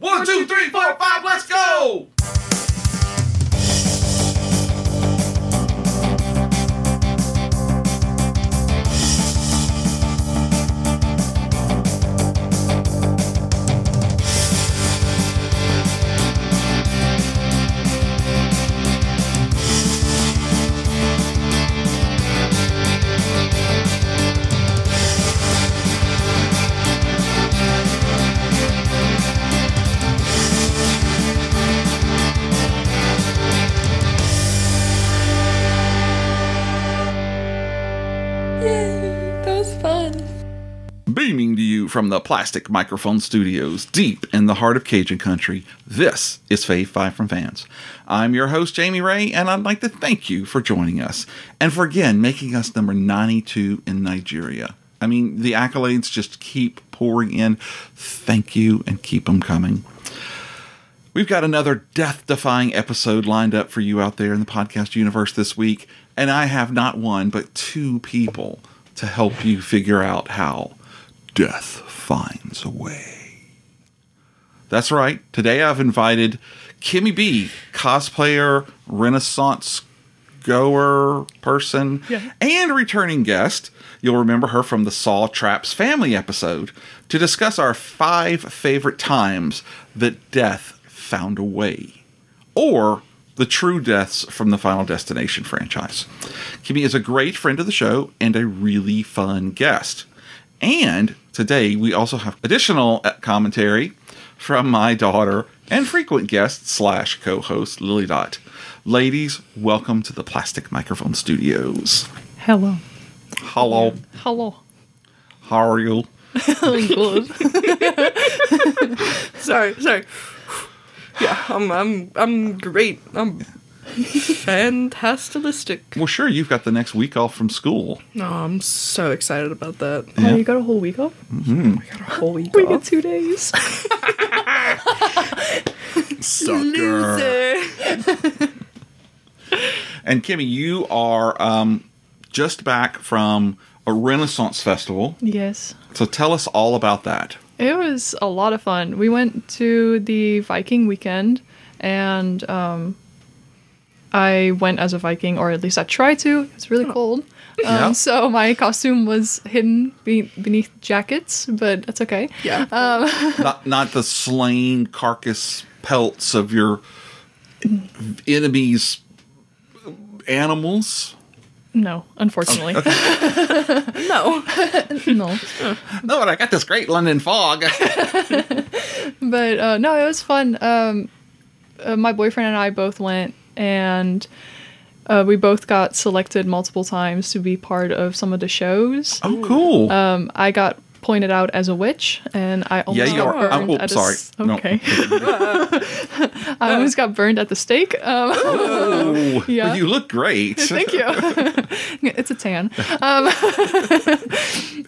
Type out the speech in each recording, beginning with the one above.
One, two, three, four, five, let's go! From the Plastic Microphone Studios, deep in the heart of Cajun country, this is Fave 5 from Fans. I'm your host, Jamie Ray, and I'd like to thank you for joining us and for again making us number 92 in Nigeria. I mean, the accolades just keep pouring in. Thank you and keep them coming. We've got another death defying episode lined up for you out there in the podcast universe this week, and I have not one but two people to help you figure out how death finds a way. That's right. Today I've invited Kimmy B, cosplayer, Renaissance goer person, Yeah. and returning guest. You'll remember her from the Saw Traps family episode to discuss our five favorite times that death found a way, or the true deaths from the Final Destination franchise. Kimmy is a great friend of the show and a really fun guest. And today we also have additional uh, commentary from my daughter and frequent guest slash co-host Lily Dot. Ladies, welcome to the Plastic Microphone Studios. Hello. Hello, Hello. how are you? Good. Sorry, sorry. Yeah, I'm I'm I'm great. I'm fantastilistic. Well, sure, you've got the next week off from school. No, I'm so excited about that. Oh, you got a whole week off? I got a whole week off. We get two days. Sucker. And Kimmy, you are um, just back from a Renaissance festival. yes. So tell us all about that. It was a lot of fun. We went to the Viking weekend and um, I went as a Viking, or at least I tried to. It's really cold. Um, Yeah. So my costume was hidden be- beneath jackets, but that's okay. Yeah. not not the slain carcass pelts of your enemies animals. No, unfortunately. no. no. No, but I got this great London fog. But uh, no, it was fun. Um, uh, my boyfriend and I both went, and uh, we both got selected multiple times to be part of some of the shows. oh, cool. Um, I got pointed out as a witch, and I yeah, almost you got burned Oh, at a sorry. s- No. okay. I almost got burned at the stake. Um, Oh, Yeah. but you look great. Thank you. it's a tan. Um,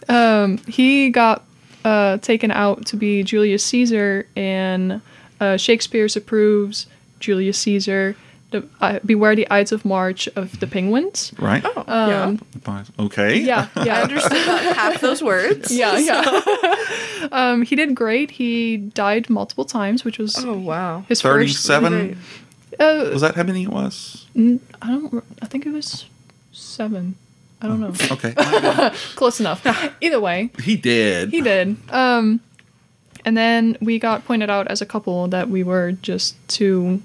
um, he got uh, taken out to be Julius Caesar in uh, Shakespeare's approves Julius Caesar. The, uh, Beware the Ides of March of the Penguins. Right? Oh, yeah. Okay. Yeah, yeah. I yeah. understood about half those words. Yeah, yeah. um, he did great. He died multiple times, which was Oh wow. his first. 37? Uh, Was that how many it was? I don't. I think it was seven. I don't know. Okay. Close enough. Either way, he did. he did. Um, and then we got pointed out as a couple that we were just too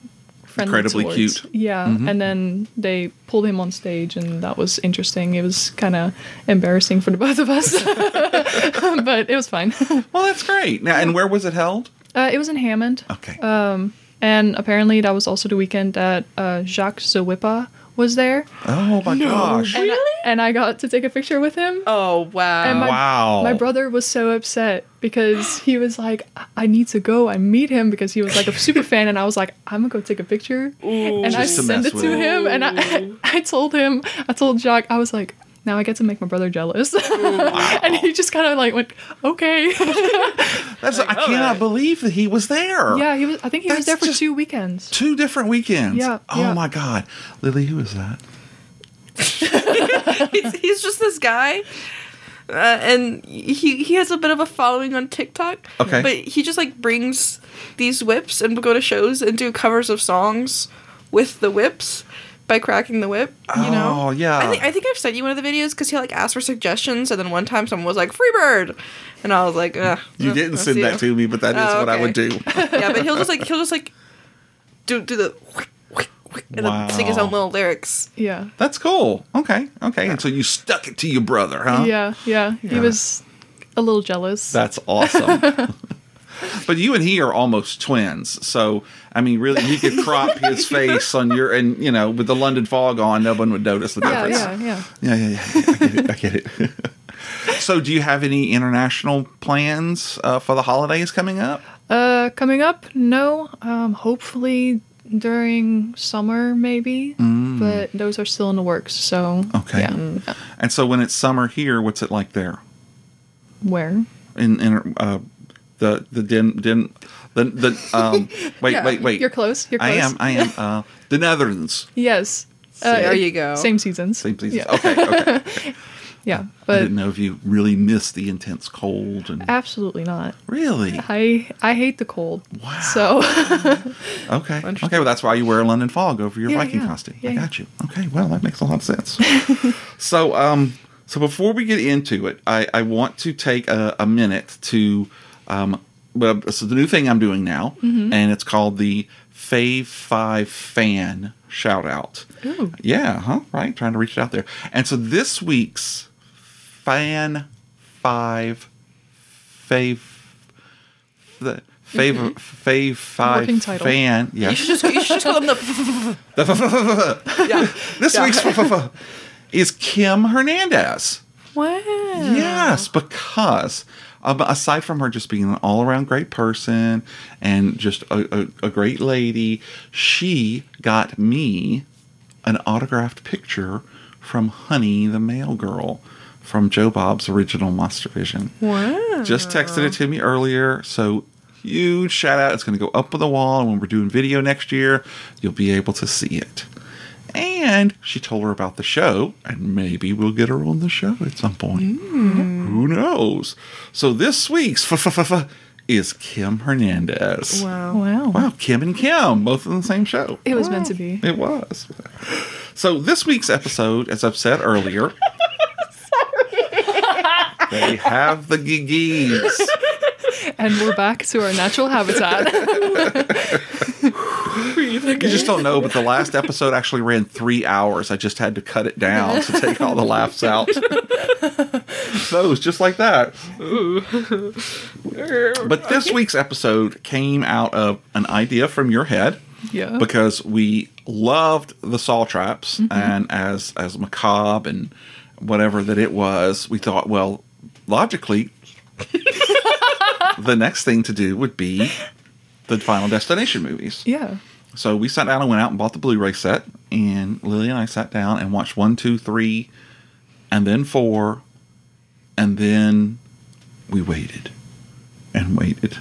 friendly Incredibly towards. cute. Yeah, and then they pulled him on stage, and that was interesting. It was kind of embarrassing for the both of us, but it was fine. Well, that's great. Now, and where was it held? Uh, it was in Hammond. Okay. Um, And apparently, that was also the weekend that uh, Jacques Zawippa was there. oh my gosh. And I, and I got to take a picture with him. Oh wow. And my, Wow. My brother was so upset because he was like, "I- I need to go. I meet him because he was like a super fan, and I was like, I'm gonna go take a picture. Ooh, and I Just to sent it to with him, and I, I told him, I told Jacques, I was like, now I get to make my brother jealous, and he just kind of like went, okay, That's, I cannot believe that he was there. yeah. He was. I think he was there for two weekends. Two different weekends. Yeah, Oh yeah. my God. Lily, who is that? he's, he's just this guy uh, and he he has a bit of a following on TikTok. Okay. but he just like brings these whips and will go to shows and do covers of songs with the whips by cracking the whip. You know. Oh, yeah. I think I think I've sent you one of the videos because he like asked for suggestions, and then one time someone was like "Freebird," and I was like, Ugh, You didn't send see that to me, but that is Oh, what I would oh, do. yeah, but he'll just like he'll just like do do the and then sing his own little lyrics. Yeah. That's cool. Okay, okay. And so you stuck it to your brother, huh? Yeah, yeah. He was a little jealous. That's awesome. but you and he are almost twins, so I mean, really, he could crop his face on your, and you know, with the London fog on, no one would notice the yeah, difference. yeah, yeah. yeah, yeah, yeah. I get it. I get it. so, do you have any international plans uh, for the holidays coming up? Uh, coming up, no. Um, hopefully during summer, maybe. But those are still in the works. So Mm. Okay. yeah. And so, when it's summer here, what's it like there? Where? In in uh, the the den den the the um wait Yeah, wait wait You're close. You're close. I am I am uh the Netherlands Yes. Uh, there you go. Same seasons. same season. Yeah. Okay, okay. Yeah. I didn't know if you really miss the intense cold and absolutely not. really I I hate the cold. Wow. So okay okay. Well, that's why you wear a London fog over your Yeah, Viking yeah. costume. Yeah, I yeah. got you. Okay, well that makes a lot of sense. so um so before we get into it, I I want to take a, a minute to um well so the new thing I'm doing now, Mm-hmm. and it's called the Fave Five Fan Shout Out. Ooh. Yeah, huh? Right, trying to reach it out there. And so this week's fan five fave the fave fave five fan. You Yes. should just you should just call him the the yeah. this Yeah. week's is Kim Hernandez. wow. Yes, because Uh, aside from her just being an all around great person and just a, a, a great lady, she got me an autographed picture from Honey the Mail Girl from Joe Bob's original Monster Vision. Wow. Just texted it to me earlier, so huge shout out. It's going to go up on the wall, and when we're doing video next year, you'll be able to see it. And she told her about the show, and maybe we'll get her on the show at some point. Hmm. Who knows? So this week's is Kim Hernandez. Wow. Wow. Wow, Kim and Kim, both in the same show. It was meant to be. It was. So this week's episode, as I've said earlier, they have the giggies. And we're back to our natural habitat. You just don't know, but the last episode actually ran three hours. I just had to cut it down to take all the laughs out. Those, just like that. But this week's episode came out of an idea from your head yeah. because we loved the Saw Traps, and as as macabre and whatever that it was, we thought, well, logically, the next thing to do would be the Final Destination movies. yeah. So we sat down and went out and bought the Blu-ray set, and Lily and I sat down and watched one, two, three, and then four, and then we waited and waited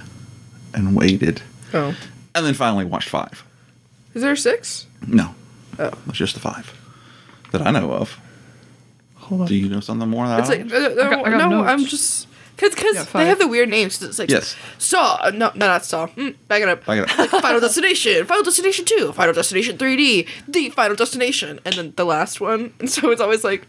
and waited, Oh. and then finally watched five. Is there six? No, Oh. it was just the five that I know of. Hold on. Do you know something more? That It's I like uh, uh, I got- I got no, notes. I'm just because because Yeah, they have the weird names. 'cause It's like Yes. Saw. uh, No, no, not Saw. Mm, back it up. Back it up. Like Final Destination, Final Destination Two, Final Destination 3D, the Final Destination, and then the last one. And so it's always like,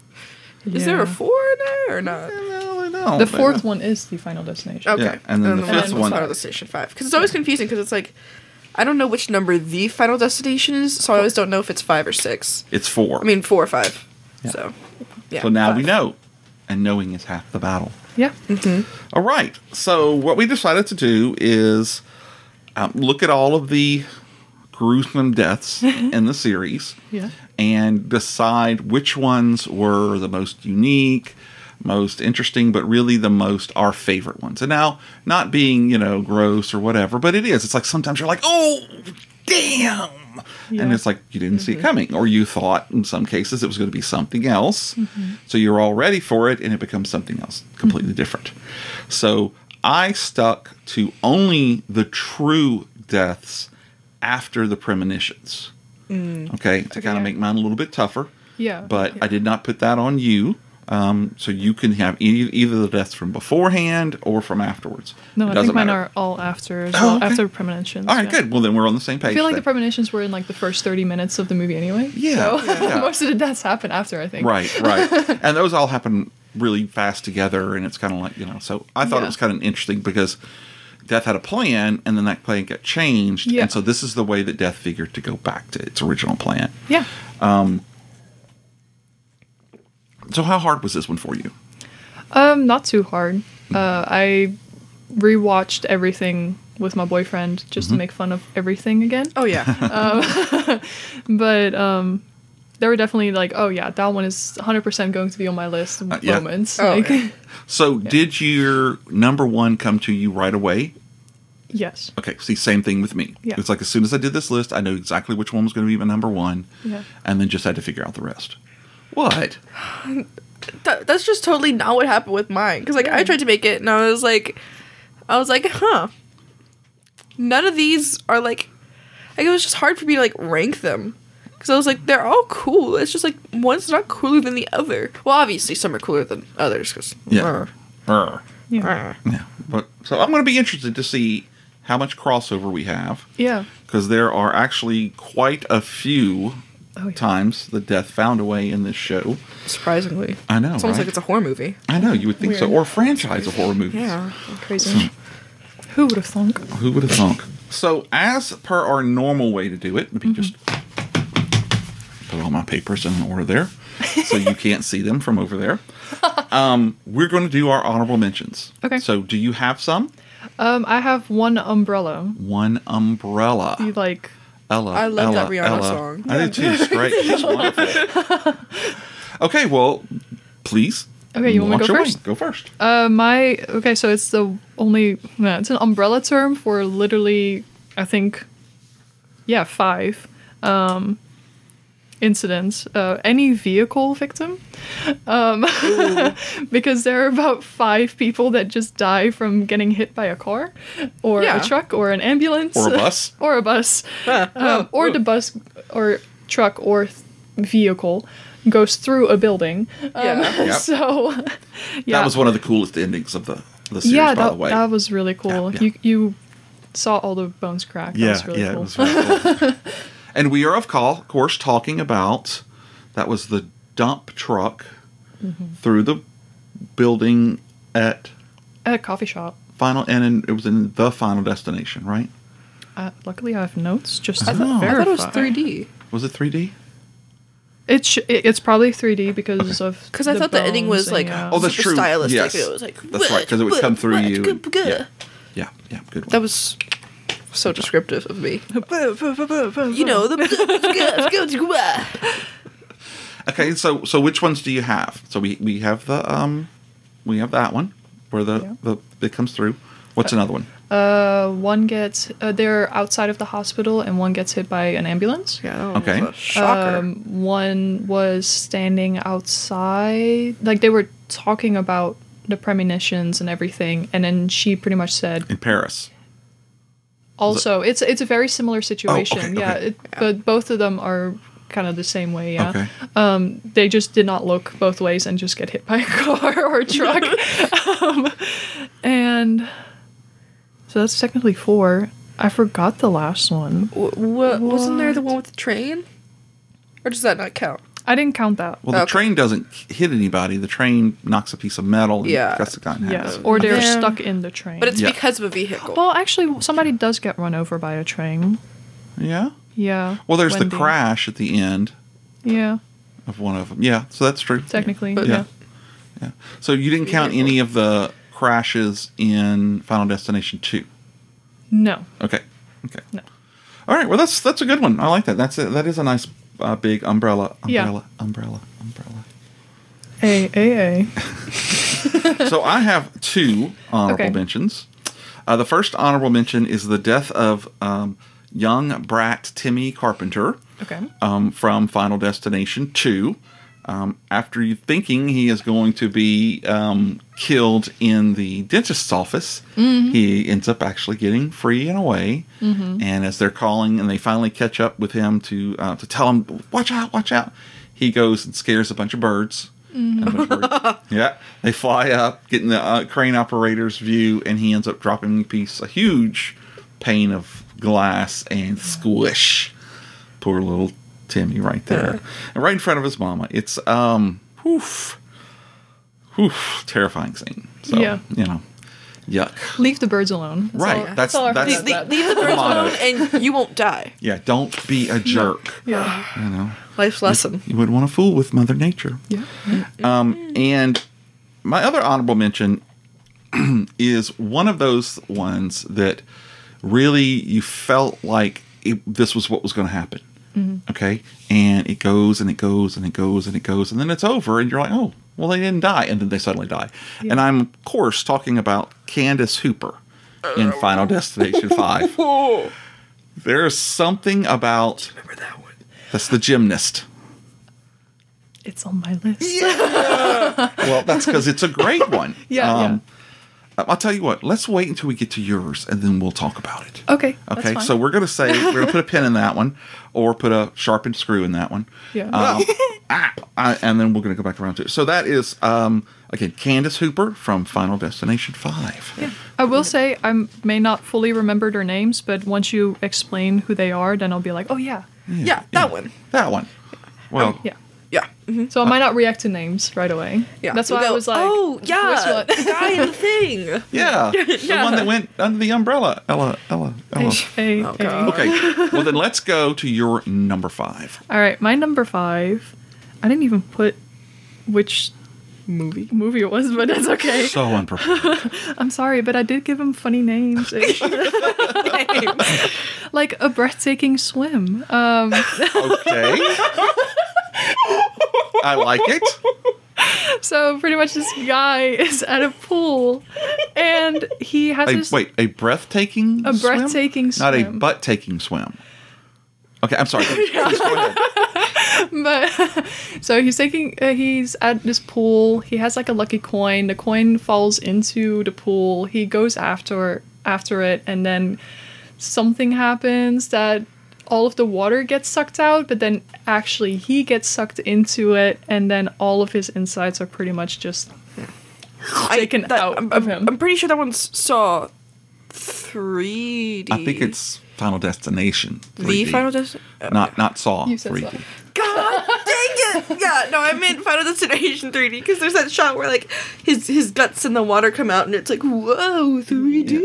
is there a four in there or not? Well, I know. The fourth one is the final destination. Okay, Yeah, and then the last fifth one's one- Final Destination Five, because it's always confusing because it's like. I don't know which number the final destination is, so I always don't know if it's five or six. It's four. I mean, four or five. Yeah. So, yeah. so now we know, and knowing is half the battle. Yeah. All right. So what we decided to do is um, look at all of the gruesome deaths in the series Yeah. and decide which ones were the most unique, most interesting, but really the most our favorite ones. And now, not being you know gross or whatever, but it is. It's like sometimes you're like, oh, damn. And Yeah. it's like you didn't see it mm-hmm. coming, or you thought in some cases it was going to be something else. Mm-hmm. So you're all ready for it, and it becomes something else completely mm-hmm. different. So I stuck to only the true deaths after the premonitions. Mm. Okay, to kind of make mine a little bit tougher. Yeah. But I did not put that on you Um, so you can have e- either the deaths from beforehand or from afterwards. No, It I think mine matter. are all after as Oh, okay. after premonitions. All right, yeah. good. Well, then we're on the same page. I feel like then. the premonitions were in like the first 30 minutes of the movie anyway. Yeah, So yeah. most of the deaths happen after, I think. Right, right. and those all happen really fast together, and it's kind of like, you know, so I thought it was kind of interesting because Death had a plan, and then that plan got changed. Yeah. And so this is the way that Death figured to go back to its original plan. Yeah. So, how hard was this one for you? Um, not too hard. Uh, I rewatched everything with my boyfriend just Mm-hmm. to make fun of everything again. Oh yeah. But um, there were definitely like, oh yeah, that one is 100% going to be on my list Uh, yeah. moments. Oh, like, yeah. So, did your number one come to you right away? yes. Okay, see, same thing with me. Yeah. It's like as soon as I did this list, I knew exactly which one was going to be my number one, Yeah. and then just had to figure out the rest. What? that, that's just totally not what happened with mine. Because like I tried to make it, and I was like, I was like, huh. None of these are like, like it was just hard for me to like rank them. Because I was like, they're all cool. It's just like one's not cooler than the other. Well, obviously some are cooler than others. Because Yeah. Brr. Yeah. Yeah, but so I'm going to be interested to see how much crossover we have Yeah. because there are actually quite a few Oh, yeah. times the death found a way in this show. surprisingly, I know, it's almost right? like it's a horror movie. I know you would think so, Weird. or franchise of horror movies. Yeah. Crazy. Who would have thunk? Who would have thunk? So, as per our normal way to do it, let me just put all my papers in order there, so you can't see them from over there. Um, we're going to do our honorable mentions. Okay. So, do you have some? Um, I have one umbrella. One umbrella. You like Ella. I love that Ella, Rihanna Ella. song. I do too. It's great. It's wonderful. Okay, well, please. Okay, you want me to go away. first? Go first. Uh, my okay, so it's the only no, it's an umbrella term for literally, I think, yeah, five um, incidents. Uh, any vehicle victim, um, because there are about five people that just die from getting hit by a car, or Yeah. a truck, or an ambulance, Or a bus. or a bus, um, or the bus or truck or th- vehicle goes through a building. Um, Yeah. Yep. So, yeah, That was one of the coolest endings of the, the series, yeah, by that, the way. that was really cool. Yeah, yeah. You you saw all the bones crack. That yeah, was really yeah, cool. it was really cool. And we are, of course, talking about that was the dump truck Mm-hmm. through the building at At a coffee shop. final, and in, it was in the final destination, right? Uh, luckily, I have notes just to I thought- I verify. I thought it was 3D. Was it 3D? It sh- it's probably 3D because of Because I thought the ending was and, like yeah. Oh, that's super true. stylistic. Yes. It was like That's right because it would come through you and- Good, good." yeah. Yeah, yeah, good one. That was so descriptive of me. You know the. Okay, so so which ones do you have? So we we have the um we have that one where the Yeah. the it comes through. What's another one? Uh, one gets uh, they're outside of the hospital and one gets hit by an ambulance. yeah, that one Okay. was a shocker. Um, one was standing outside, like they were talking about the premonitions and everything, and then she pretty much said, In Paris. Also, it's it's a very similar situation. okay, yeah, okay. It, but both of them are kind of the same way. Yeah. Okay. Um, they just did not look both ways and just get hit by a car or a truck. um, and so that's technically four. I forgot the last one. W- wa- wasn't there the one with the train? Or does that not count? I didn't count that. Well, the Okay. train doesn't hit anybody. The train knocks a piece of metal. And Yeah. Jessica in half. Yes, or they're Yeah. stuck in the train. But it's Yeah. because of a vehicle. well, actually, somebody does get run over by a train. Yeah. Yeah. Well, there's Wendy. the crash at the end Yeah, of one of them. Yeah, so that's true. technically. But- yeah. Yeah. So you didn't count any of the crashes in Final Destination 2. No. Okay. Okay. No. All right. Well, that's that's a good one. I like that. That's a, that is a nice uh, big umbrella. Yeah. Umbrella. Umbrella. Umbrella. A A A. so I have two honorable Okay. mentions. Uh, the first honorable mention is the death of um, young brat Timmy Carpenter Okay. um, from Final Destination 2. Um, after you thinking he is going to be um, killed in the dentist's office, he ends up actually getting free and away. And as they're calling and they finally catch up with him to uh, to tell him, "Watch out! Watch out!" He goes and scares a bunch of birds And a bunch of birds. yeah, they fly up, getting the uh, crane operator's view, and he ends up dropping a piece, a huge pane of glass, and squish. Poor little Timmy right there, and right in front of his mama. It's um, whoof, whoof, terrifying scene. So Yeah. you know, yuck. Leave the birds alone. That's Right, all- that's- all I that's- have Leave, to leave, the birds alone and you won't die. Yeah, don't be a jerk. Yeah. You know, Life's lesson. you wouldn't want to fool with Mother Nature. Yeah. Um, and my other honorable mention is one of those ones that really you felt like it, this was what was going to happen. Mm-hmm. Okay. And it goes and it goes and it goes and it goes. And then it's over. And you're like, oh, well, they didn't die. And then they suddenly die. And I'm, of course, talking about Candace Hooper in uh, Final Destination 5. Oh, There's something about remember that one? that's the gymnast. It's on my list. Yeah. Well, that's because it's a great one. Yeah, um, I'll tell you what. Let's wait until we get to yours, and then we'll talk about it. Okay. that's Okay. fine. So we're gonna say we're gonna put a pin in that one, or put a sharpened screw in that one. Yeah. Um, ah, I- and then we're gonna go back around to it. So that is um, again Candace Hooper from Final Destination Five. Yeah. I will say I may not fully remember their names, but once you explain who they are, then I'll be like, oh yeah, Yeah, that one. That one. Well, yeah. Yeah. Mhm. So I might not react to names right away. Yeah. That's You'll why I was like, oh, which yeah, one? the guy in the thing. yeah, the Yeah. one that went under the umbrella. Ella, Ella, Ella. Hey, Oh, hey. God. Okay. Well, then let's go to your number five. All right, my number five. I didn't even put which Movie. movie it was, but that's okay. So unprepared. I'm sorry, but I did give him funny names, like a breathtaking swim. Um, Okay. I like it. so pretty much this guy is at a pool, and he has A, this. wait, a breathtaking A swim? breathtaking Not a butt taking swim. Okay, I'm sorry. Ahead. But so he's taking, uh, he's at this pool. He has like a lucky coin. The coin falls into the pool. He goes after after it, and then something happens that all of the water gets sucked out. But then actually he gets sucked into it, and then all of his insides are pretty much just taken that- out I'm, of him. I'm pretty sure that one s- saw 3D. I think it's Final Destination. the 3D. Final Destination. Not not Saw. You said 3D. Saw. God dang it! Yeah, no, I meant Final Destination 3D because there's that shot where like his his guts in the water come out and it's like whoa 3D.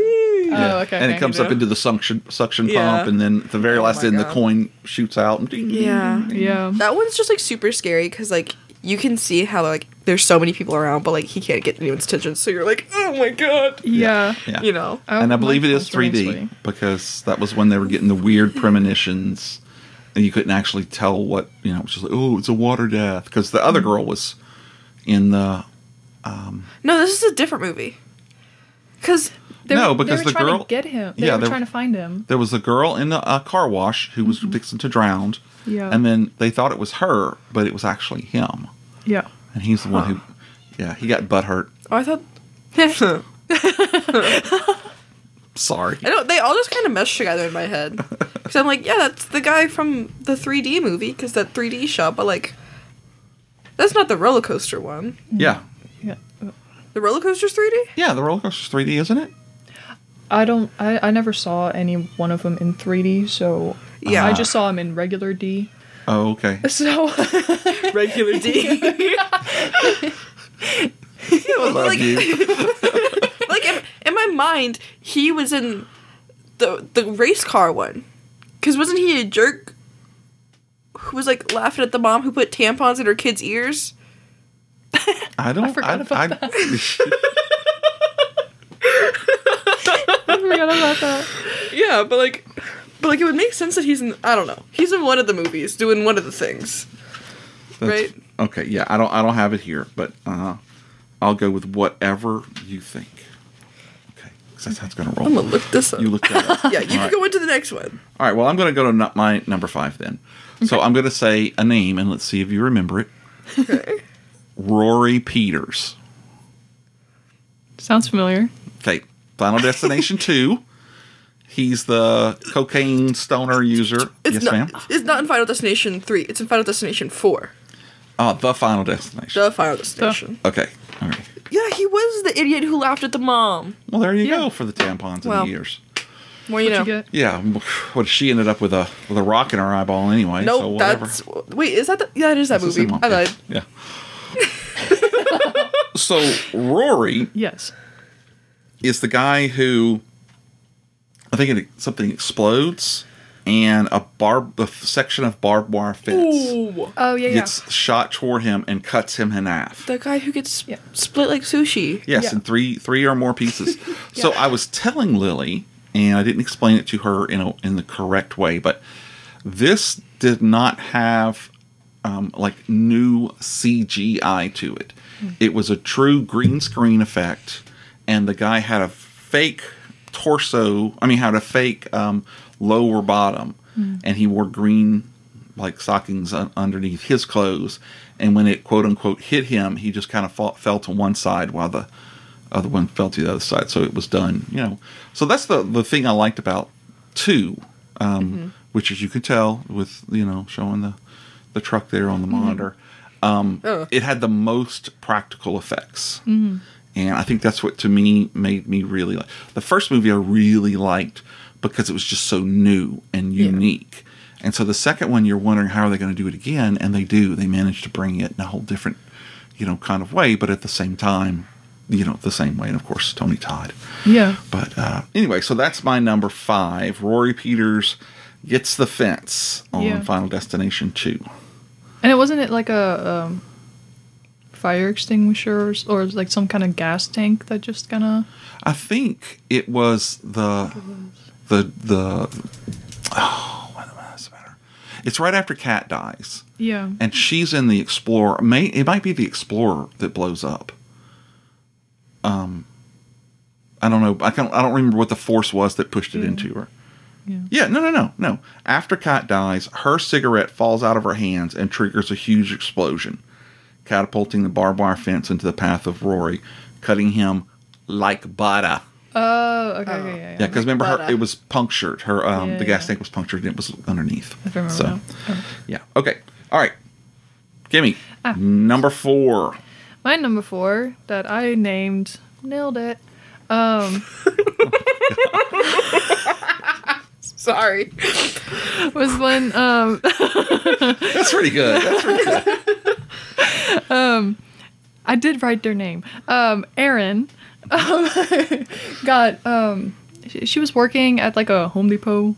Oh, okay. And it comes up into the suction suction Yeah. pump, and then at the very Oh last my end, the coin shoots out. And ding, ding, Yeah. ding, ding. Yeah. That one's just like super scary because like you can see how like there's so many people around, but like he can't get anyone's attention. So you're like, oh my god, Yeah. Yeah. you know. and I Oh, believe it my is gosh, thanks, 3D because that was when they were getting the weird premonitions, and you couldn't actually tell what you know. It was just like, oh, it's a water death because the Mm-hmm. other girl was in the No, this is a different movie. Because No, were, because they were the trying girl- to get him. They Yeah, were they- trying to find him. there was a girl in a, a car wash who was fixing to drown, Yeah. and then they thought it was her, but it was actually him, Yeah. and he's the one who, yeah, he got butt hurt. oh, I thought. I Sorry. don't. They all just kind of mesh together in my head. Because I'm like, yeah, that's the guy from the 3D movie. Because that 3D shot, but like, that's not the roller coaster one. Yeah, Yeah. The roller coaster's 3D. yeah, the roller coaster's 3D, isn't it? I don't. I, I never saw any one of them in 3D, so Yeah. I just saw them in regular D. Oh, okay. So Regular D. Love like- you. Like in, in my mind, he was in the the race car one. Because wasn't he a jerk who was like laughing at the mom who put tampons in her kids' ears? I don't. I forgot about I, I forgot about that. Yeah, but like, but like it would make sense that he's in. I don't know. He's in one of the movies doing one of the things. That's- Right. Okay. Yeah. I don't. I don't have it here, but uh, I'll go with whatever you think. Okay. 'cause that's how it's gonna roll. I'm gonna look this up. You look that up. yeah, you can Alright. go into the next one. All right. Well, I'm going to go to nu- my number five then. So I'm going to say a name, and let's see if you remember it. Okay. Rory Peters. Sounds familiar. Okay. Final Destination Two. He's the cocaine stoner user. It's yes, not. ma'am. It's not in Final Destination three. It's in Final Destination four. Oh, the Final Destination. The Final Destination. okay. All right. Yeah, he was the idiot who laughed at the mom. Well, there you Yeah. go for the tampons Well, and the ears. Well, you What know. you get? Yeah. What she ended up with a with a rock in her eyeball anyway. Nope, so that's wait. Is that the, yeah? It is that It's the movie. same one. I Yeah. Yeah. so Rory Yes. is the guy who I think it, something explodes and a barb a section of barbed wire fence Ooh, Oh yeah, yeah. gets shot toward him and cuts him in half. the guy who gets Yeah. split like sushi. Yes, Yeah. in three three or more pieces. So I was telling Lily, and I didn't explain it to her in a, in the correct way, but this did not have um, like new CGI to it. It was a true green screen effect, and the guy had a fake torso. I mean, had a fake um, lower bottom, and he wore green like stockings un- underneath his clothes. And when it quote unquote hit him, he just kind of fall, fell to one side while the other one fell to the other side. So it was done, you know. So that's the the thing I liked about two, um, which as you could tell with you know showing the the truck there on the monitor, um, Ugh. it had the most practical effects. And I think that's what to me made me really like the first movie. I really liked because it was just so new and Yeah. unique. And so the second one, you're wondering how are they going to do it again, and they do. They manage to bring it in a whole different, you know, kind of way, but at the same time, you know, the same way. And of course, Tony Todd. Yeah. But uh, anyway, so that's my number five. Rory Peters gets the fence on Yeah. Final Destination Two. And it wasn't it like a um, fire extinguisher or, or like some kind of gas tank that just kind of I think it was the the the. Oh, what it matter? It's right after Kat dies. yeah. and she's in the Explorer. May it might be the Explorer that blows up. Um, I don't know. I can I don't remember what the force was that pushed it into her. Yeah. Yeah, no, no, no, no. After Kat dies, her cigarette falls out of her hands and triggers a huge explosion, catapulting the barbed wire fence into the path of Rory, cutting him like butter. Oh, okay, okay, yeah, yeah. Yeah, because remember her, it was punctured. Her um, Yeah, the gas yeah. tank was punctured and it was underneath. I remember so, now. Oh. yeah. Okay. All right. Gimme Ah. number four. My number four that I named nailed it. Um, Sorry. was when um That's pretty good. That's pretty good. um, I did write their name. Um, Erin um, got um, she, she was working at like a Home Depot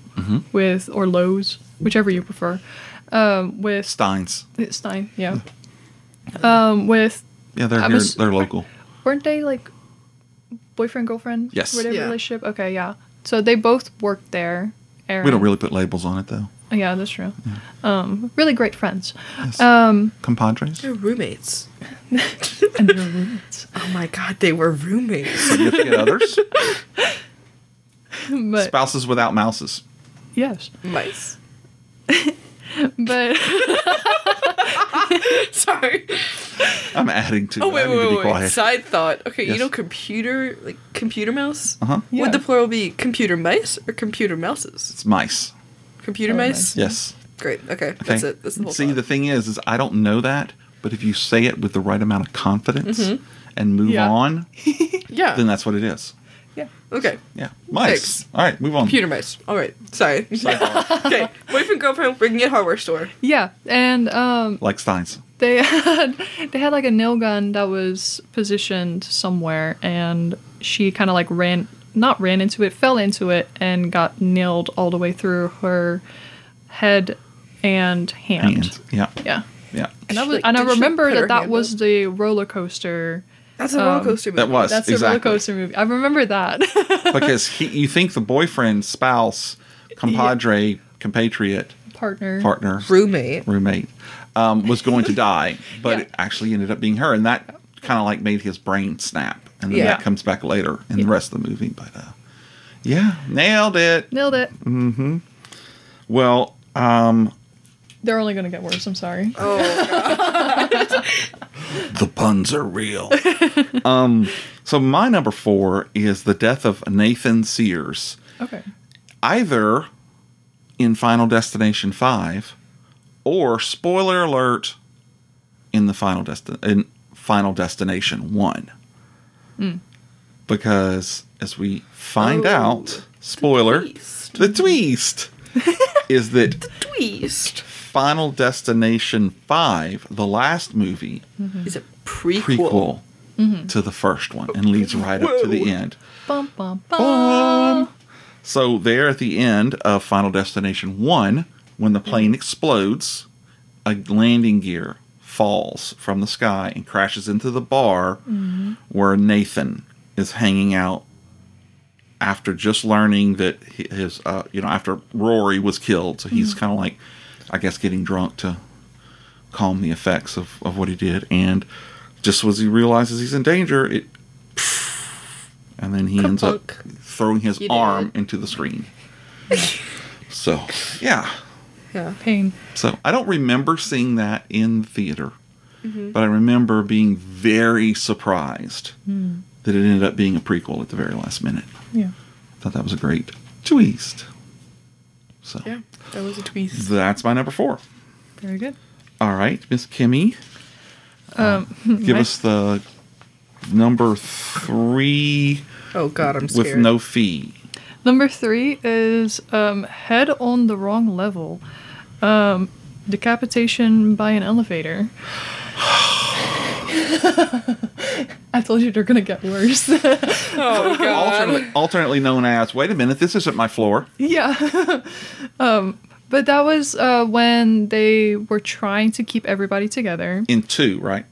with or Lowe's, whichever you prefer. Um, with Steins. Stein, yeah. Um, with Yeah, they're here, was- they're local. weren't they like boyfriend girlfriend? Yes. Were they Yeah. relationship? Okay, yeah. So they both worked there. Erin. We don't really put labels on it though. Yeah, that's true. Um, really great friends. Yes. Um, Compadres, They're roommates. and they were roommates. Oh my god, they were roommates. significant others, But spouses without mouses. yes, Mice. but Sorry. I'm adding to. Oh wait, I wait, wait, wait. Side thought. Okay, Yes. you know computer like computer mouse? Uh huh. Yeah. Would the plural be computer mice or computer mouses? It's mice. Computer Oh, mice? mice. Yes. Great. Okay. Okay. That's it. That's the whole See, thought. the thing is, is I don't know that, but if you say it with the right amount of confidence Mm-hmm. and move Yeah. on, yeah. then that's what it is. yeah, okay. Yeah, mice. Thanks. All right, move on. Computer mice. All right. Sorry. Sidebar. okay. Boyfriend girlfriend working at hardware store. yeah, and um, like Steins. they had they had like a nail gun that was positioned somewhere, and she kind of like ran, not ran into it, fell into it, and got nailed all the way through her head and hand. Hands. Yeah, Yeah, yeah. and I was, like, and I did she, like, remember that that was up? the roller coaster. That's a roller Um, coaster movie. that was. That's the roller coaster movie. I remember that. because he, you think the boyfriend, spouse, compadre, compatriot, Partner. partner, roommate. roommate, um, was going to die, but Yeah. it actually ended up being her, and that kind of like made his brain snap, and then Yeah. that comes back later in Yeah. the rest of the movie. But uh, yeah, nailed it. Nailed it. Mm-hmm. Well, um, They're only gonna get worse. I'm sorry. Oh the puns are real. um, so my number four is the death of Nathan Sears, Okay. either in Final Destination Five, or spoiler alert, in the final desti- in Final Destination One, because as we find Oh, out, spoiler, twist. the twist is that the Twist. Final Destination Five, the last movie, mm-hmm. Is a prequel. prequel mm-hmm. to the first one, and leads right up to the end. Bum, bum, Bum. bum. So there at the end of Final Destination 1, when the plane mm-hmm. explodes, a landing gear falls from the sky and crashes into the bar where Nathan is hanging out after just learning that his uh, you know after Rory was killed. So he's kind of like I guess getting drunk to calm the effects of, of what he did. And just as he realizes he's in danger it and then he ends up throwing his You did. arm into the screen. So yeah Yeah. Pain. so I don't remember seeing that in theater, Mm-hmm. but I remember being very surprised Hmm. that it ended up being a prequel at the very last minute. Yeah. I thought that was a great twist. So Yeah. That was a twist. that's my number four. Very good. All right, Miss Kimmy, Um, give my- us the number three Oh God, I'm scared. with no fee. Number three is um, head on the wrong level. Um, decapitation by an elevator. I told you they're gonna get worse. Oh God. Alternately, alternately known as, wait a minute, this isn't my floor. yeah. um, but that was uh, when they were trying to keep everybody together. In two, right?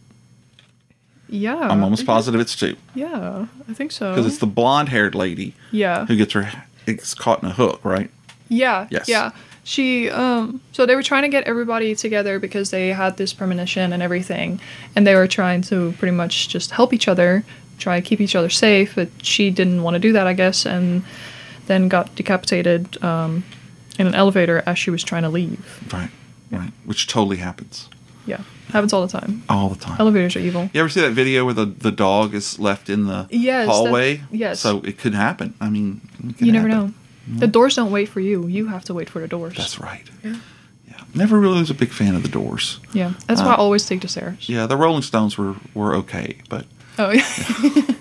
Yeah. I'm almost positive it's two Yeah, I think so. because it's the blonde-haired lady yeah. who gets her gets caught in a hook, right? Yeah. Yes. Yeah. She um so they were trying to get everybody together because they had this premonition and everything and they were trying to pretty much just help each other, try to keep each other safe, but she didn't want to do that, I guess, and then got decapitated um in an elevator as she was trying to leave. Right, right. Which totally happens Yeah. Happens all the time. all the time. Elevators are evil. You ever see that video where the, the dog is left in the Yes, hallway? yes. So it could happen. I mean, it could You never happen. know. The doors don't wait for you. You have to wait for the doors. That's right. Yeah. Yeah. Never really was a big fan of the Doors. Yeah. That's why Uh, I always take the stairs. Yeah, the Rolling Stones were, were okay, but. Oh yeah.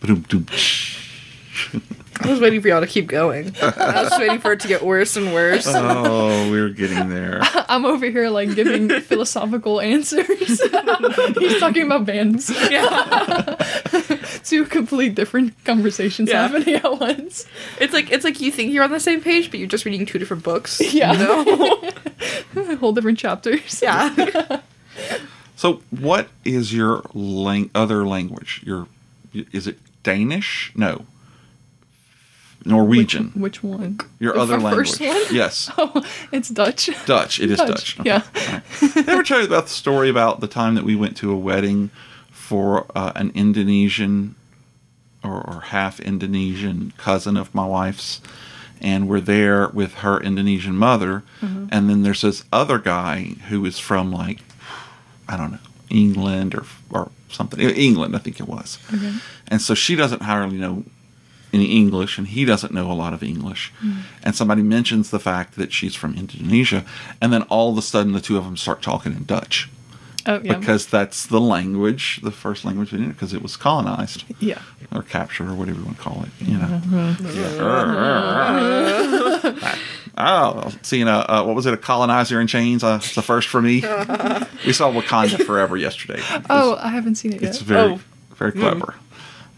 ba-dum-dum. I was waiting for y'all to keep going. I was waiting for it to get worse and worse. oh, we're getting there. I'm over here like giving philosophical answers. He's talking about bands. yeah. Two complete different conversations Yeah. happening at once. It's like it's like you think you're on the same page, but you're just reading two different books. Yeah. You know? Whole different chapters. yeah. So, what is your lang- other language? Your is it Danish? No. Norwegian. Which, which one? your The other f- language. first one? Yes. Oh, it's Dutch. Dutch. It is Dutch. Okay. Yeah. Did I ever tell you about the story about the time that we went to a wedding for uh, an Indonesian or, or half Indonesian cousin of my wife's? And we're there with her Indonesian mother. Mm-hmm. And then there's this other guy who is from, like, I don't know, England or, or something. England, I think it was. Mm-hmm. And so she doesn't hardly know any English, and he doesn't know a lot of English. Mm-hmm. And somebody mentions the fact that she's from Indonesia, and then all of a sudden the two of them start talking in Dutch Oh yeah. because that's the language, the first language we knew, because it was colonized yeah. or captured or whatever you want to call it. You know. Yeah. oh, seeing a uh, what was it? A colonizer in chains. Uh, it's the first for me. we saw Wakanda Forever yesterday. It was- Oh, I haven't seen it yet. it's very Oh. very clever.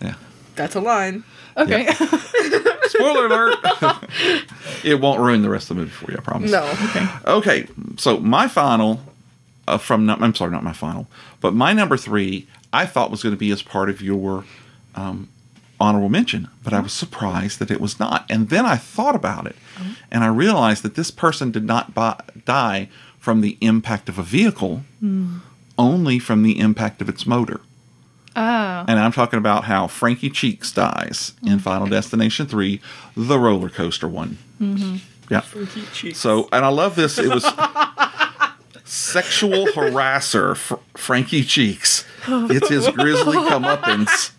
Yeah. That's a line. okay. Spoiler alert. it won't ruin the rest of the movie for you, I promise. No. okay. Okay, so my final uh, from not, I'm sorry, not my final, but my number three I thought was going to be as part of your um, honorable mention, but I was surprised that it was not. And then I thought about it, and I realized that this person did not buy, die from the impact of a vehicle, only from the impact of its motor. Ah. And I'm talking about how Frankie Cheeks dies in Final Destination 3, the roller coaster one. Yeah. So, and I love this. It was sexual harasser Fr- Frankie Cheeks. It's his grisly comeuppance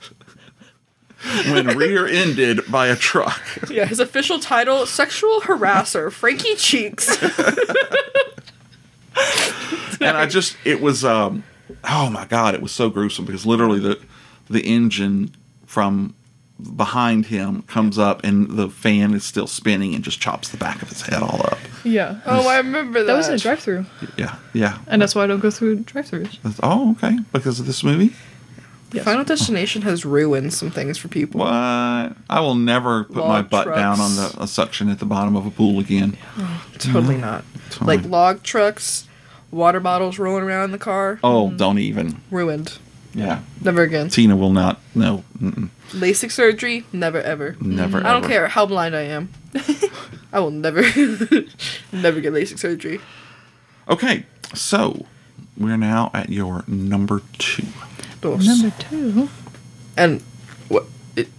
when rear-ended by a truck. Yeah, his official title: sexual harasser Frankie Cheeks. and I just it was um oh my god, it was so gruesome because literally the the engine from behind him comes up and the fan is still spinning and just chops the back of his head all up. Yeah. Oh, I remember that. that was in a drive-through, Yeah, yeah. and that's why I don't go through drive-throughs. Oh, okay. Because of this movie? Yes. Final Destination has ruined some things for people. What? I will never put my Log butt down on the a suction at the bottom of a pool again. Oh, totally mm-hmm. not. Totally. Like log trucks, water bottles rolling around in the car. Oh, mm-hmm. don't even. Ruined. Yeah. Never again. Tina will not. No. Mm-mm. LASIK surgery, never ever. Never. I don't ever. care how blind I am. I will never, never get LASIK surgery. Okay, so we're now at your number two. Dos. Number two. And what? It,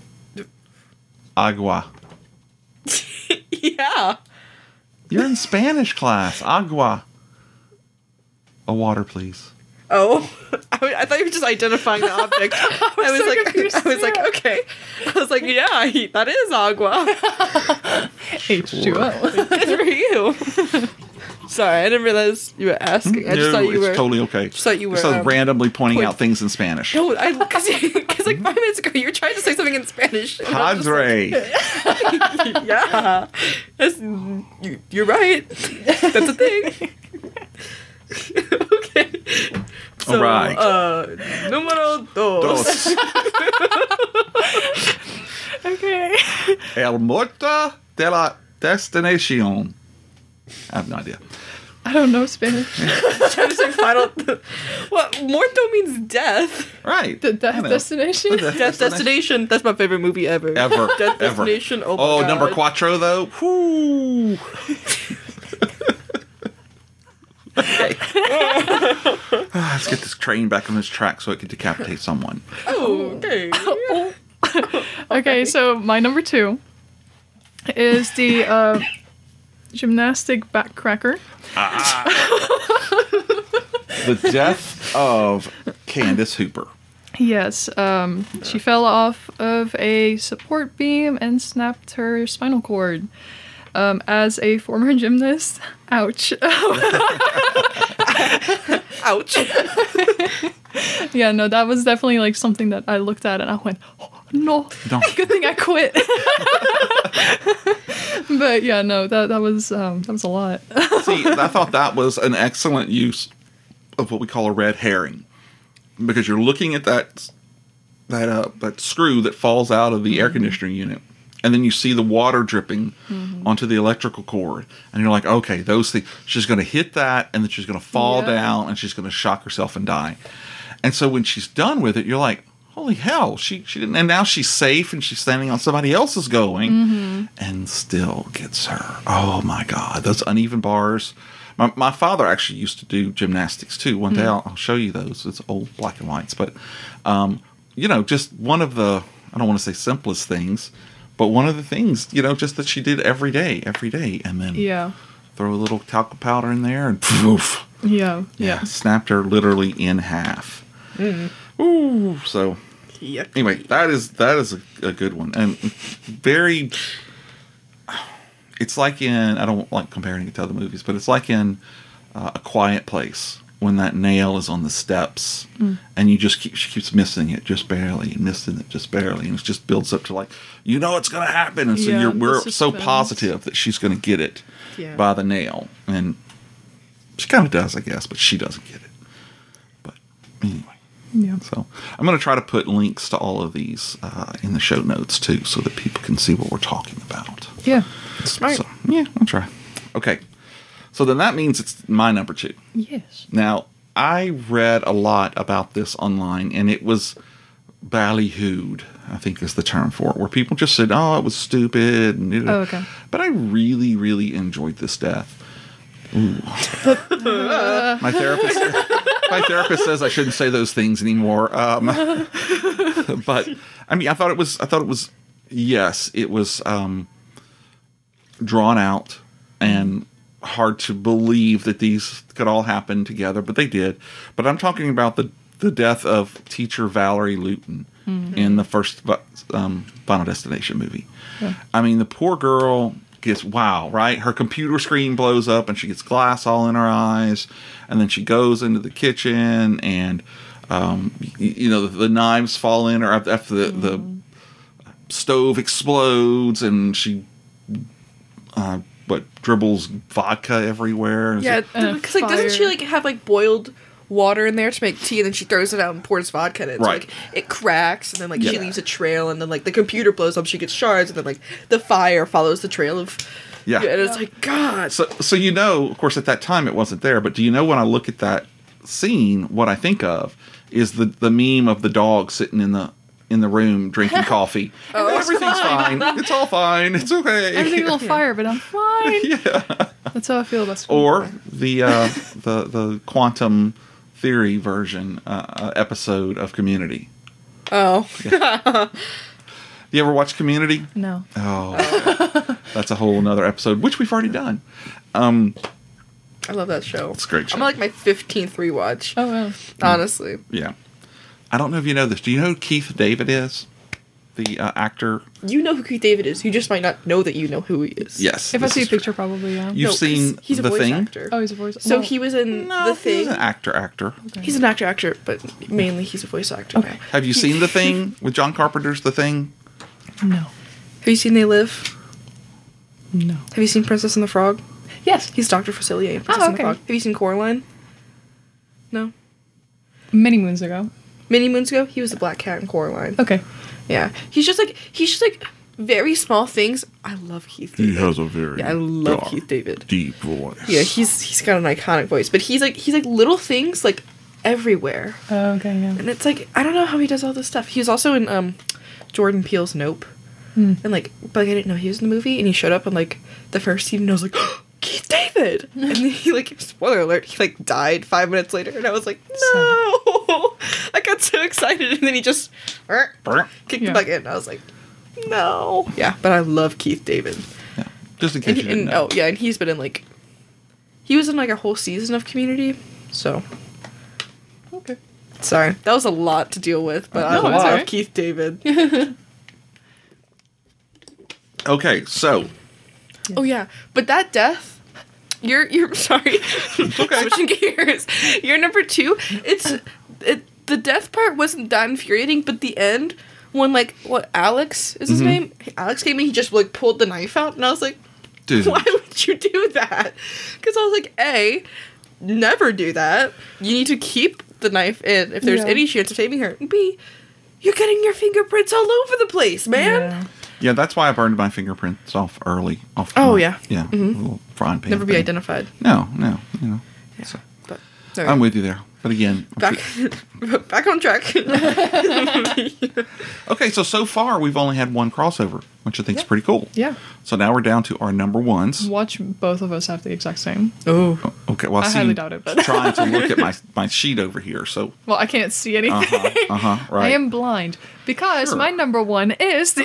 Agua. yeah. You're in Spanish class. Agua. A water, please. Oh, I, I thought you were just identifying the object. I was, so like, confused, I was like, okay. I was like, yeah, he, that is agua. H2O. Good for you. Sorry, I didn't realize you were asking. I just no, thought you it's were. totally okay. just thought you were, I was um, randomly pointing point- out things in Spanish. No, I because because like five minutes ago you were trying to say something in Spanish. and I was just Padre. like, yeah, That's, you, you're right. That's a thing. okay. So, right. Uh, numero dos. Dos. okay. El Muerto de la Destinación. I have no idea. I don't know Spanish. trying to say final. What muerto means death. Right. The death destination. The Death Destination. That's my favorite movie ever. Ever. Death ever. Destination. Oh, Oh, number quattro, though. Whoo. Okay. Let's get this train back on its track so it can decapitate someone. Oh, okay. Okay, so my number two is the uh, gymnastic backcracker. The death of Candice Hooper. Yes, um, she fell off of a support beam and snapped her spinal cord. Um, as a former gymnast, ouch. Ouch. yeah, no, that was definitely like something that I looked at and I went, oh, no, Don't. good thing I quit. but yeah, no, that that was um, that was a lot. See, I thought that was an excellent use of what we call a red herring, because you're looking at that that uh, that screw that falls out of the air conditioning unit, and then you see the water dripping mm-hmm. onto the electrical cord, and you're like, okay, those things. She's going to hit that, and then she's going to fall Yeah. down, and she's going to shock herself and die. And so when she's done with it, you're like, holy hell, she she didn't. And now she's safe, and she's standing on somebody else's going, mm-hmm. and still gets her. Oh my god, those uneven bars. My, my father actually used to do gymnastics too. One day mm. I'll, I'll show you those. It's old black and whites, but um, you know, just one of the I don't want to say simplest things, but one of the things you know, just that she did every day, every day, and then yeah, throw a little talcum powder in there and poof, yeah, yeah, yeah. snapped her literally in half. Ooh, so Yep. anyway, that is that is a, a good one and very. It's like in I don't like comparing it to other movies, but it's like in uh, a Quiet Place when that nail is on the steps and you just keep she keeps missing it just barely and missing it just barely and it just builds up to like you know it's gonna happen and so Yeah, you're we're so positive that she's gonna get it Yeah. by the nail and she kind of does I guess but she doesn't get it but anyway yeah. so I'm going to try to put links to all of these uh, in the show notes too, so that people can see what we're talking about. Yeah. Smart. So yeah, I'll try. Okay, so then that means it's my number two. Yes. Now I read a lot about this online, and it was ballyhooed. I think is the term for it, where people just said, "Oh, it was stupid." And Oh, okay. But I really, really enjoyed this death. Ooh. my therapist, my therapist says I shouldn't say those things anymore. Um, but I mean, I thought it was. I thought it was. Yes, it was um, drawn out and hard to believe that these could all happen together, but they did. But I'm talking about the the death of teacher Valerie Lewton in the first um, Final Destination movie. I mean, the poor girl gets wow, right? Her computer screen blows up and she gets glass all in her eyes, and then she goes into the kitchen and um, y- you know the, the knives fall in her after the, the stove explodes and she uh, what dribbles vodka everywhere. It's Yeah, like, because like doesn't she like have like boiled water in there to make tea, and then she throws it out and pours vodka in it. So, Right. like it cracks, and then like she leaves a trail, and then like the computer blows up, she gets shards, and then like the fire follows the trail of. Yeah. and it's like God. So, so you know, of course, at that time it wasn't there. But do you know when I look at that scene, what I think of is the the meme of the dog sitting in the in the room drinking coffee. Oh, everything's fine. It's all fine. It's okay. Everything's on fire, but I'm fine. yeah. That's how I feel about Or the uh, the the quantum theory version uh, uh, episode of Community. Oh, You ever watch Community? no. Oh, that's a whole another episode, which we've already done. I love that show. It's a great show. I'm like my fifteenth rewatch. Oh well. Honestly, Yeah. I don't know if you know this. Do you know who Keith David is? The uh, actor. you know who Keith David is. You just might not know that you know who he is. Yes. If I see a is- picture, probably yeah. You've 'cause seen he's a The voice Thing? actor. oh, he's a voice. Actor. So well, he was in No, the thing. he's an actor. Actor. He's an actor, actor, but mainly he's a voice actor. Okay. now. Have you seen The Thing with John Carpenter's The Thing? No. Have you seen They Live? No. Have you seen Princess and the Frog? Yes. He's Dr. Facilier in Princess Oh, and the okay. Frog. Have you seen Coraline? No. Many moons ago. Many moons ago, he was the black cat in Coraline. Okay. Yeah. He's just like he's just like very small things. I love Keith David. He has a very yeah, I love Keith David. deep voice. Yeah, he's he's got an iconic voice, but he's like he's like little things like everywhere. Oh, okay. Yeah. And it's like I don't know how he does all this stuff. He was also in um Jordan Peele's Nope. Hmm. And like but like, I didn't know he was in the movie and he showed up in like the first scene and I was like Keith David and then he like spoiler alert he like died five minutes later and I was like no I got so excited and then he just er, kicked Yeah. the bucket and I was like no yeah but I love Keith David Yeah. Just in case and, you didn't and know. oh yeah and he's been in like he was in like a whole season of Community so Okay. Sorry, that was a lot to deal with, but I No, love it's alright. Keith David. Okay, so oh yeah, but that death, you're you're sorry, okay. switching gears. You're number two. It's it. The death part wasn't that infuriating, but the end when like what Alex is his mm-hmm. name? Alex came in, he just like pulled the knife out, and I was like, dude. why would you do that? Because I was like, a, never do that. You need to keep the knife in if there's Yeah. any chance of saving her. And B, you're getting your fingerprints all over the place, man. Yeah. Yeah, that's why I burned my fingerprints off early. Off Oh, my- yeah. yeah, mm-hmm. little frying pan. Never be thing. identified. No, no, you know. So, But I'm with you there, but again, back sure- back on track. okay. So so far we've only had one crossover, which I think is pretty cool. Yeah. So now we're down to our number ones. Watch both of us have the exact same. oh. Okay, well, I see, highly doubt it, but- trying to look at my my sheet over here. So, Well, I can't see anything. uh huh, uh huh, right. I am blind because Sure. my number one is the.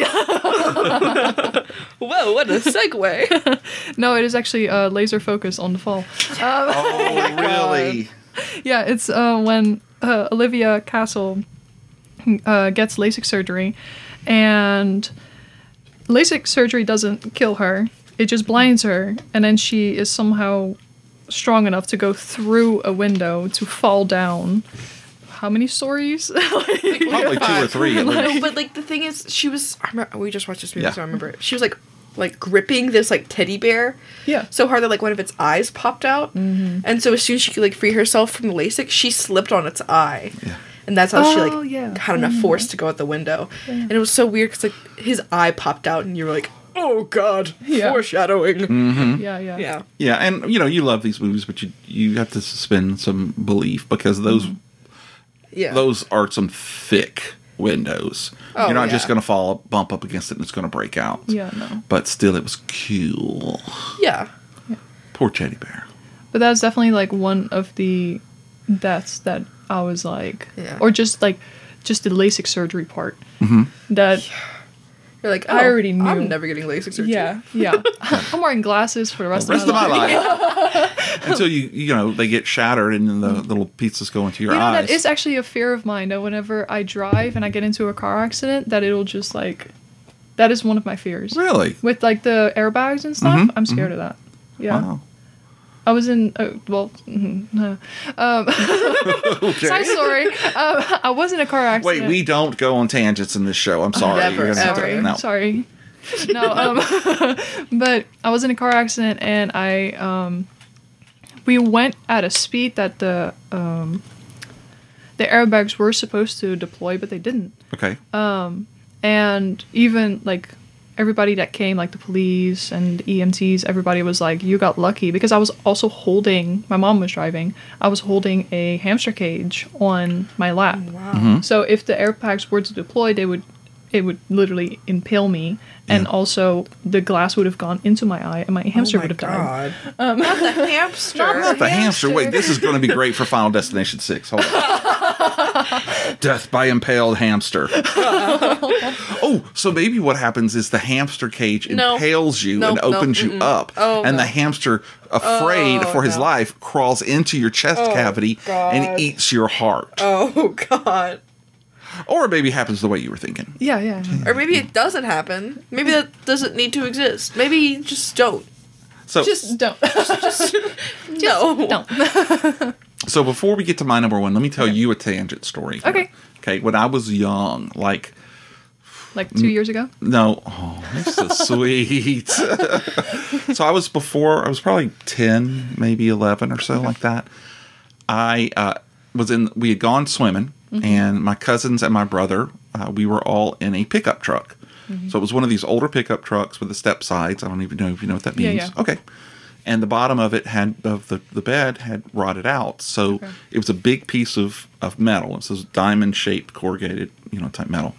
Whoa, what a segue. no, it is actually uh, laser focus on the fall. Um, Oh, really? yeah, it's uh, when uh, Olivia Castle uh, gets LASIK surgery, and LASIK surgery doesn't kill her; it just blinds her, and then she is somehow strong enough to go through a window to fall down. How many stories? Probably two or three at least. no, but like the thing is, she was. I remember, we just watched this movie, Yeah. so I remember it. She was like, like gripping this like teddy bear. Yeah. So hard that like one of its eyes popped out, Mm-hmm. and so as soon as she could like free herself from the LASIK, she slipped on its eye. Yeah. And that's how she Oh, like yeah. had enough force to go out the window, and it was so weird because like his eye popped out, and you were like, "Oh God, Yeah. foreshadowing." Mm-hmm. yeah, yeah, Yeah, Yeah, and you know you love these movies, but you you have to suspend some belief because those yeah. those are some thick windows. Oh, You're not just going to fall bump up against it and it's going to break out. Yeah, no. But still, it was cool. yeah. Poor teddy bear. But that's definitely like one of the deaths that I was like, Yeah. or just like, just the LASIK surgery part. Mm-hmm. That You're like, I "Oh, already knew." I'm never getting LASIK surgery. yeah, yeah. I'm wearing glasses for the rest, rest of my life. life until you you know they get shattered and then the little pieces go into your You know eyes. that is actually a fear of mine that whenever I drive and I get into a car accident, that it'll just like That is one of my fears. Really? With like the airbags and stuff, Mhm, I'm scared of that. Yeah. Wow. I was in, uh, well, no. um, side story. Um, I was in a car accident. Wait, we don't go on tangents in this show. I'm sorry. Never, You're gonna have to- ever. sorry, no. sorry. No, um, but I was in a car accident and I, um, we went at a speed that the, um, the airbags were supposed to deploy, but they didn't. Okay. and even like everybody that came like the police and EMTs everybody was like you got lucky because I was also holding my mom was driving I was holding a hamster cage on my lap Wow. Mm-hmm. so if the airbags were to deploy they would it would literally impale me and Yeah. also the glass would have gone into my eye and my hamster oh my would have died god. Um, Not the hamster. Not the hamster. hamster. Wait, this is going to be great for Final Destination 6. Hold on. Death by impaled hamster. oh, so maybe what happens is the hamster cage No. impales you Nope, and opens nope, you mm-mm. up. Oh, and no. the hamster, afraid Oh, for his no. life, crawls into your chest oh, cavity and eats your heart. Oh god. Or maybe it happens the way you were thinking. yeah yeah Or maybe it doesn't happen. Maybe that doesn't need to exist. Maybe you just don't. So, just don't no. don't so before we get to my number one, let me tell you a tangent story. here. Okay. Okay. When I was young, like like two years ago No, oh, that's so sweet. so I was before I was probably ten, maybe eleven or so, like that. I uh, was in. We had gone swimming, Mm-hmm. and my cousins and my brother, uh, we were all in a pickup truck. Mm-hmm. So it was one of these older pickup trucks with the step sides. I don't even know if you know what that means. yeah. Okay. And the bottom of it had of the, the bed had rotted out. So Okay. it was a big piece of, of metal. It was diamond shaped corrugated, you know, type metal.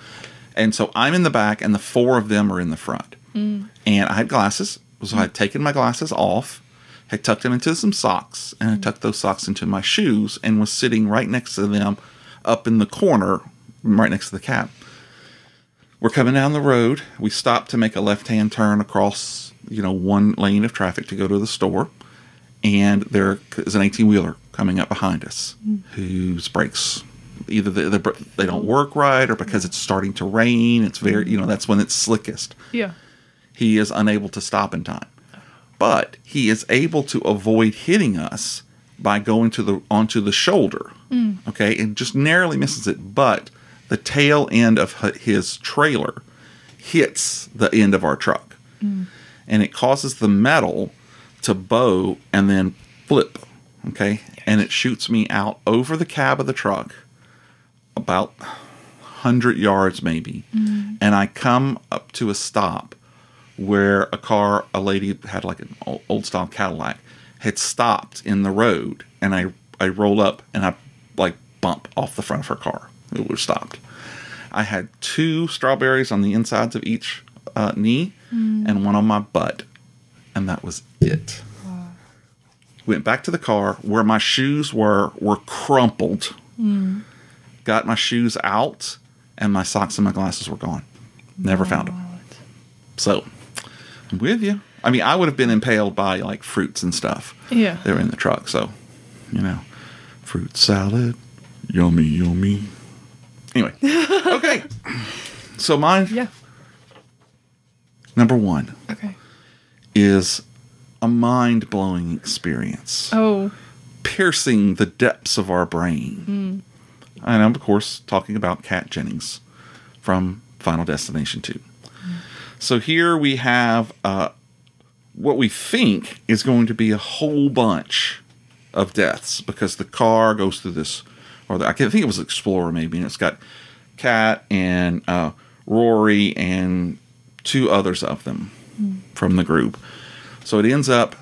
And so I'm in the back and the four of them are in the front. Mm. And I had glasses. So I had mm. taken my glasses off, had tucked them into some socks, and I mm. tucked those socks into my shoes and was sitting right next to them up in the corner, right next to the cab. We're coming down the road. We stop to make a left hand turn across, you know, one lane of traffic to go to the store. And there is an 18 wheeler coming up behind us whose brakes either they, they don't work right or because it's starting to rain. It's very, you know, that's when it's slickest yeah he is unable to stop in time. But he is able to avoid hitting us by going to the onto the shoulder. Mm. Okay, and just narrowly misses it, but the tail end of his trailer hits the end of our truck. Mm. And it causes the metal to bow and then flip. Okay? And it shoots me out over the cab of the truck about 100 yards maybe. Mm. And I come up to a stop where a car, a lady had like an old, old style Cadillac, had stopped in the road, and I I roll up and I like bump off the front of her car. It was stopped. I had two strawberries on the insides of each uh, knee and one on my butt, and that was it. Went back to the car where my shoes were were crumpled. Got my shoes out, and my socks and my glasses were gone. Never found them. So, I'm with you. I mean, I would have been impaled by like fruits and stuff. yeah They were in the truck, so you know, fruit salad, yummy, yummy. Anyway, okay. So mine yeah number one okay is a mind blowing experience, oh piercing the depths of our brain. And I'm of course talking about Kat Jennings from Final Destination Two. So here we have uh, what we think is going to be a whole bunch of deaths because the car goes through this, or the, I think it was Explorer maybe, and it's got Kat and uh, Rory and two others of them from the group. So it ends up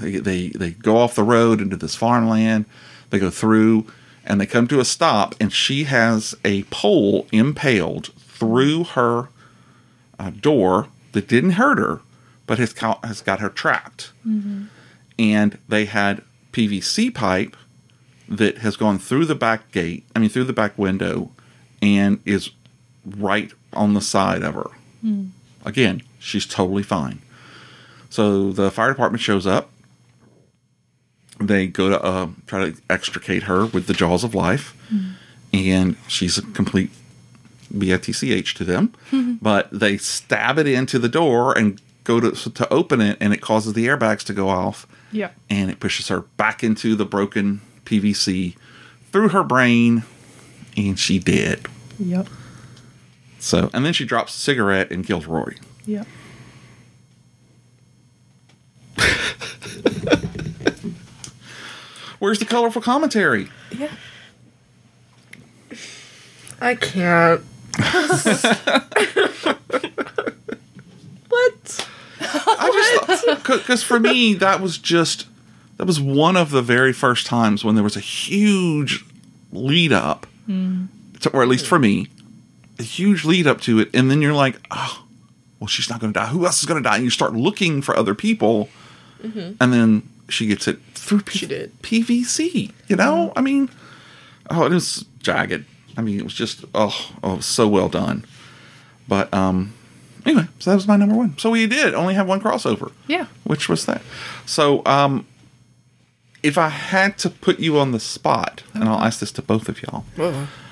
they, they they go off the road into this farmland. They go through and they come to a stop, and she has a pole impaled through her uh, door that didn't hurt her, but his co- has got her trapped. Mm-hmm. And they had PVC pipe that has gone through the back gate. I mean, through the back window, and is right on the side of her. Hmm. Again, she's totally fine. So the fire department shows up. They go to uh, try to extricate her with the jaws of life, hmm. and she's a complete B I T C H to them, hmm. but they stab it into the door and go to to open it, and it causes the airbags to go off, Yeah. and it pushes her back into the broken PVC through her brain, and she dead. Yep. So, and then she drops a cigarette and kills Rory. Yep. Where's the colorful commentary? Yeah. I can't. what? I just because for me that was just that was one of the very first times when there was a huge lead up, hmm. to, or at least for me, a huge lead up to it, and then you're like, oh, well, she's not going to die. Who else is going to die? And you start looking for other people, mm-hmm. and then she gets it through P- She did. PVC. You mm-hmm. know, I mean, oh, it was jagged. I mean, it was just oh, oh, so well done. But um, anyway, so that was my number one. So we did only have one crossover. Yeah. Which was that? So, um, if I had to put you on the spot, and I'll ask this to both of y'all,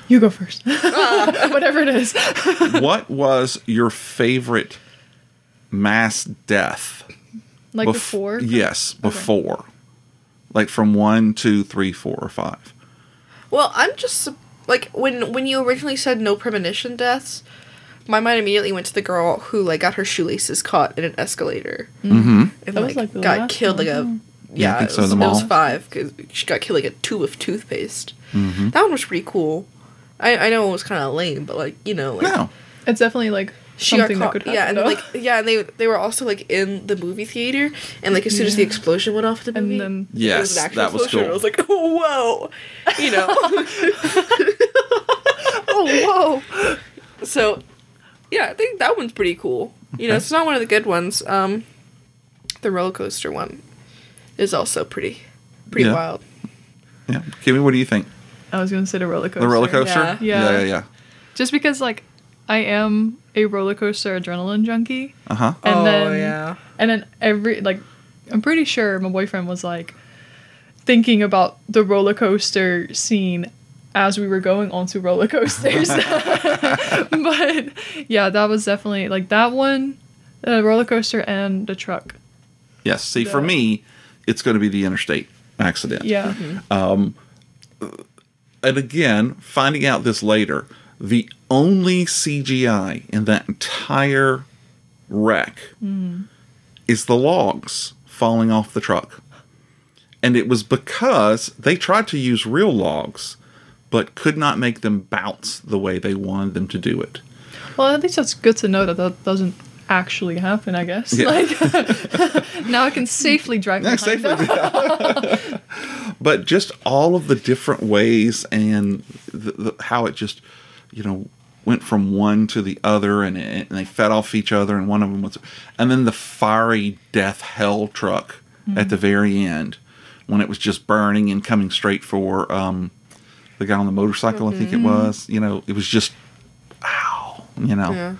You go first. Whatever it is. what was your favorite mass death? Like bef- before? Yes, before. Like from one, two, three, four, or five. Well, I'm just like when when you originally said no premonition deaths, my mind immediately went to the girl who like got her shoelaces caught in an escalator Mm-hmm. and like, like, got killed one, like a huh? Yeah, I yeah. think it so, was, the it was five because she got killed like a tube of toothpaste. Mm-hmm. That one was pretty cool. I I know it was kind of lame, but like you know like No. It's definitely like she got something that caught. happen. yeah, and though. like yeah, and they they were also like in the movie theater, and like as soon as the explosion went off at the And movie, then- it Yes, was an that was explosion. cool. I was like, oh, whoa, you know. oh, whoa. So, yeah, I think that one's pretty cool. You know, it's not one of the good ones. Um, the roller coaster one is also pretty, pretty Yeah. wild. Yeah. Kimmy, what do you think? I was going to say the roller coaster. The roller coaster? Yeah. Yeah, Yeah. yeah, yeah. Just because, like, I am a roller coaster adrenaline junkie. Uh huh. And oh then, yeah, And then every, like, I'm pretty sure my boyfriend was, like, thinking about the roller coaster scene as we were going onto roller coasters. but yeah, that was definitely, like, that one, the roller coaster and the truck. Yes. See, for me, it's going to be the interstate accident. Yeah. Mm-hmm. Um, and again, finding out this later, the only CGI in that entire wreck mm. is the logs falling off the truck. And it was because they tried to use real logs, but could not make them bounce the way they wanted them to do it. Well, at least that's good to know that that doesn't actually happen, I guess. Yeah. Like, now I can safely drive Yeah, safely. but just all of the different ways and the, the, how it just, you know, went from one to the other and, it, and they fed off each other and one of them was, and then the fiery death hell truck at the very end when it was just burning and coming straight for um, the guy on the motorcycle, I think it was. You know, it was just, ow, you know. yeah.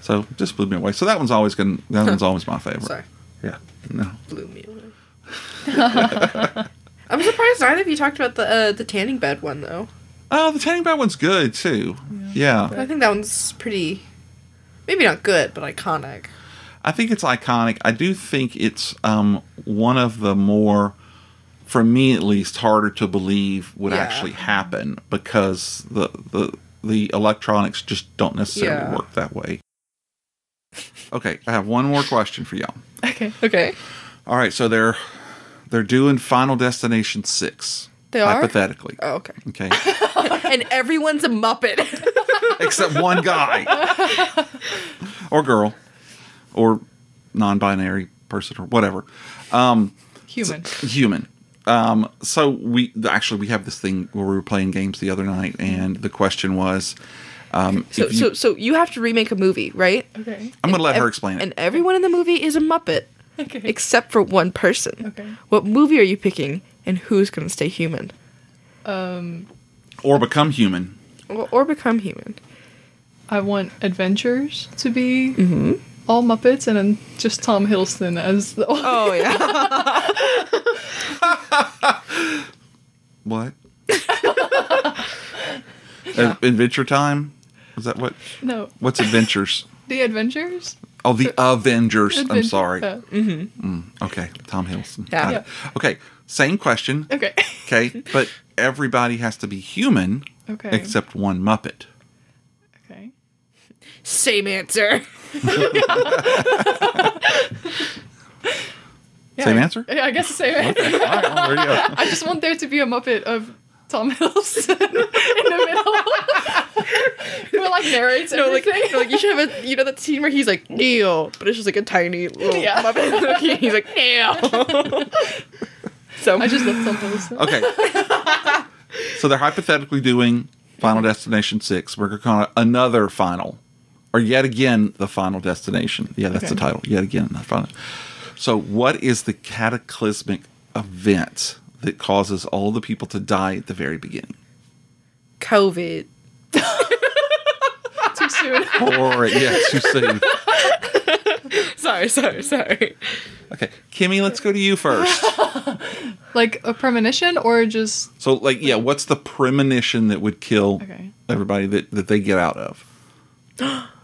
So just blew me away. So that one's always going. to That one's always my favorite. Sorry, Yeah. No. blew me away. I'm surprised neither of you talked about the uh, the tanning bed one though. Oh, the tanning bed one's good too. Yeah. I think that one's pretty, maybe not good, but iconic. I think it's iconic. I do think it's um, one of the more, for me at least, harder to believe would Yeah. actually happen because the the the electronics just don't necessarily Yeah. work that way. Okay, I have one more question for y'all. Okay. Okay, All right, so they're they're doing Final Destination six. They are? hypothetically. oh okay, Okay, and everyone's a muppet. except one guy or girl or non-binary person or whatever. Um, Human. human. Um, so we actually we have this thing where we were playing games the other night, and the question was, um, so you- so so you have to remake a movie, right? Okay. I'm going to let her explain it. And everyone in the movie is a muppet. Okay. except for one person. Okay. What movie are you picking, and who's going to stay human Um, or become human. or, or become human? I want Adventures to be Mm-hmm. All Muppets, and then just Tom Hiddleston as the. Oh yeah, What? Ad- Adventure Time. Is that what? No, What's Adventures? The Adventures. Oh, the Avengers. I'm sorry. uh, Okay, Tom Hiddleston. Yeah. Got it. Okay, same question. okay. Okay, but everybody has to be human Okay. except one Muppet. Okay. Same answer. Yeah, Same answer? Yeah, I guess the same answer. All right, well, there you go. I just want there to be a Muppet of Tom Hiddleston in the middle. Who like narrates No, like, everything. no, like you should have a, you know that scene where he's like Neil, but it's just like a tiny little Yeah. Muppet. he's like Neil. so I just love Tom Hiddleston. Okay. so they're hypothetically doing Final Destination 6. We're going to call it another final. Or yet again, the final destination. Yeah, that's the title. Yet again, the final. So, what is the cataclysmic event that causes all the people to die at the very beginning? COVID. Too soon. Or, yeah, too soon. Sorry, sorry, sorry. Okay, Kimmy, let's go to you first. like a premonition or just So, like, yeah, what's the premonition that would kill Okay. everybody that, that they get out of?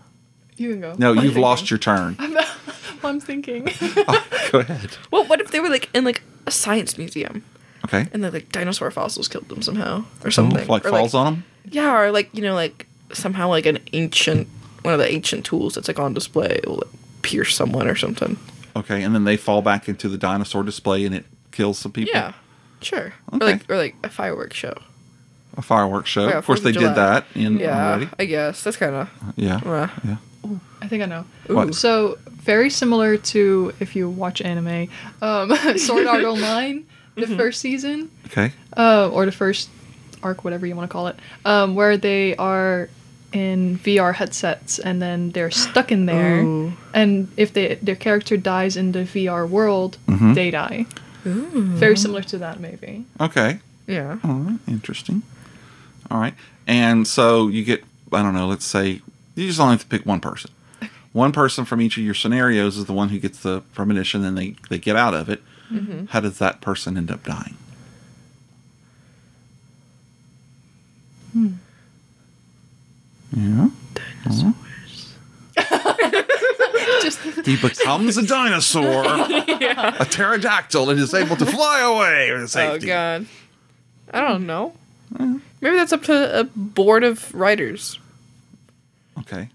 you can go. No, I'm you've thinking. lost your turn. I'm thinking. Go ahead. Well, what if they were like in like a science museum Okay. and then like dinosaur fossils killed them somehow or something? Like or, falls on them? Yeah, or like you know, like somehow like an ancient one of the ancient tools that's like on display will like, pierce someone or something. Okay, and then they fall back into the dinosaur display and it kills some people. Yeah, sure. Okay. Or like or like a fireworks show. A fireworks show. Yeah, of course, they Fourth of did that in Yeah, already. I guess that's kind of. Yeah. Uh, yeah. I think I know. What? So very similar to if you watch anime, um, Sword Art Online, the first season, Okay. uh, or the first arc, whatever you want to call it, um, where they are in VR headsets and then they're stuck in there, Ooh. and if they their character dies in the VR world, Mhm. they die. Ooh. Very similar to that, maybe. Okay. Yeah. All right. Interesting. All right. And so you get, I don't know, let's say you just only have to pick one person. One person from each of your scenarios is the one who gets the premonition and they, they get out of it. Mm-hmm. How does that person end up dying? Yeah. Just He becomes a dinosaur, a pterodactyl, and is able to fly away with Oh god. I don't know. Maybe that's up to a board of writers. Okay.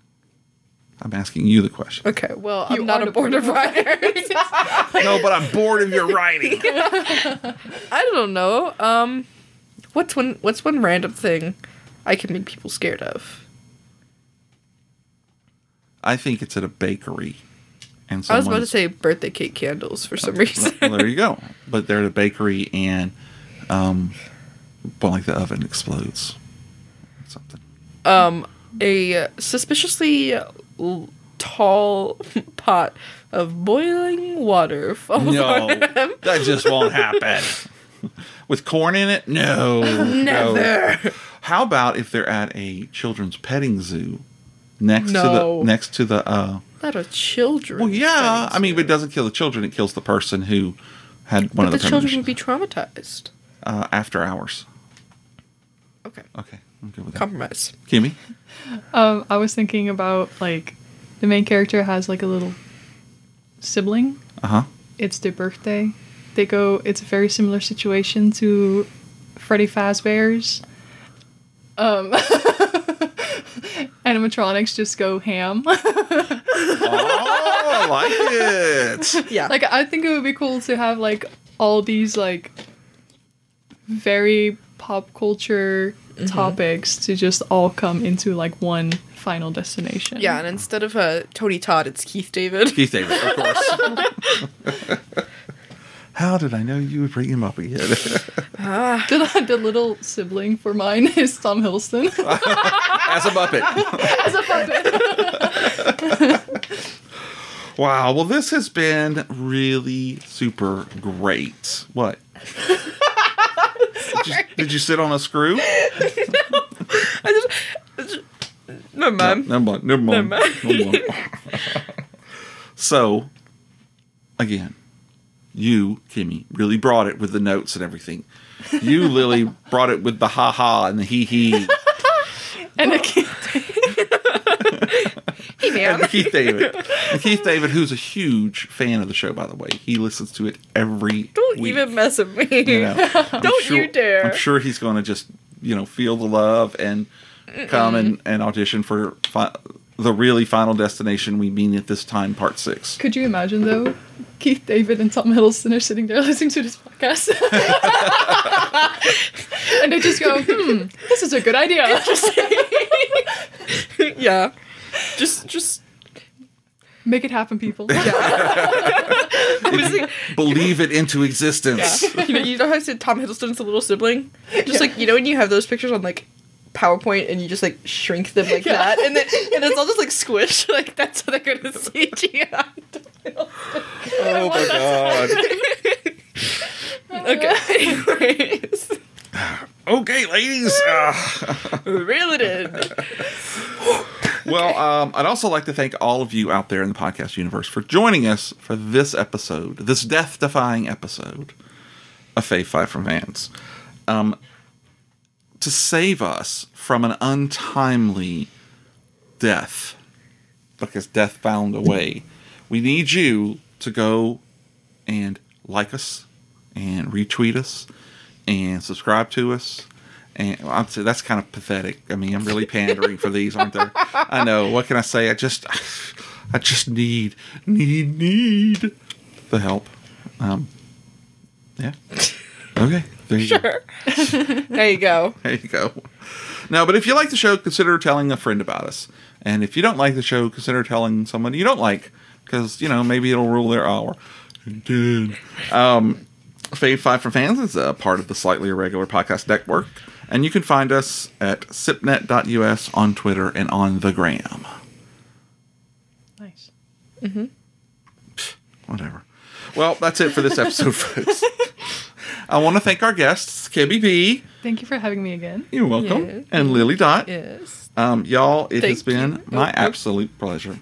I'm asking you the question. Okay, well, You I'm not a board board of of writers. No, but I'm bored of your writing. I don't know. Um, what's one? What's one random thing I can make people scared of? I think it's at a bakery. And I was about to say birthday cake candles for some reason. well, there you go. But they're at a bakery and, um, well, like the oven explodes. Something. um, a suspiciously tall pot of boiling water falls No, on them. that just won't happen. With corn in it? No. no. Never. How about if they're at a children's petting zoo next to the next to the uh Not a children. Well, yeah. I mean, if it doesn't kill the children. It kills the person who had one But of the, children would be traumatized. uh, after hours. Okay. Okay, I'm good with that. Compromise. Kimmy? Um, I was thinking about like the main character has like a little sibling. Uh huh. It's their birthday. They go. It's a very similar situation to Freddy Fazbear's. Um, animatronics just go ham. Oh, I like it. Yeah. like I think it would be cool to have like all these like very pop culture Mm-hmm. topics to just all come into like one final destination. yeah, and instead of uh, Tony Todd, it's Keith David. Keith David, of course. How did I know you would bring him up again? ah. Did The, the little sibling for mine is Tom Hiddleston As a Muppet. as a puppet. Wow. Well, this has been really super great. What? Did, you, did you sit on a screw? I just, never mind. Never mind. Never mind. Never mind. Never mind. so, again, you, Kimmy, really brought it with the notes and everything. You, Lily, brought it with the ha ha and the hee hee. and a Man. and Keith David. And Keith David, who's a huge fan of the show, by the way. He listens to it every Don't week. even mess with me. you know. Don't sure- you dare. I'm sure he's going to just, you know, feel the love and come and, and audition for fi- the really final destination we mean at this time, part six. Could you imagine though? Keith David and Tom Hiddleston are sitting there listening to this podcast. and they just go, hmm, this is a good idea. yeah. Just, just. Make it happen, people. It's Believe it into existence. you know, you know how I said Tom Hiddleston's a little sibling? Just like you know when you have those pictures on like PowerPoint and you just like shrink them like Yeah. that, and then and it's all just like squished. Like that's how they're gonna see Gia. Oh my god. okay. Anyways, Okay, ladies. Uh, reel it in. well, um, I'd also like to thank all of you out there in the podcast universe for joining us for this episode, this death defying episode of Fave Five for Fans. Um, to save us from an untimely death, because death found a way, we need you to go and like us and retweet us and subscribe to us. And I'd say that's kind of pathetic. I mean, I'm really pandering for these, aren't there? I know. What can I say? I just, I just need, need, need the help. Um, yeah. Okay. There you go. Sure. there you go. There you go. No, but if you like the show, consider telling a friend about us. And if you don't like the show, consider telling someone you don't like, because you know maybe it'll rule their hour. Um, Fave Five for Fans is a part of the Slightly Irregular Podcast Network, and you can find us at sipnet.us on Twitter and on the gram. nice. Whatever. Well, that's it for this episode, folks. I want to thank our guests, Kibby B. Thank you for having me again. You're welcome, Yeah. and Lily Dot. Yes. Um, y'all, it has been you. my oh. absolute pleasure.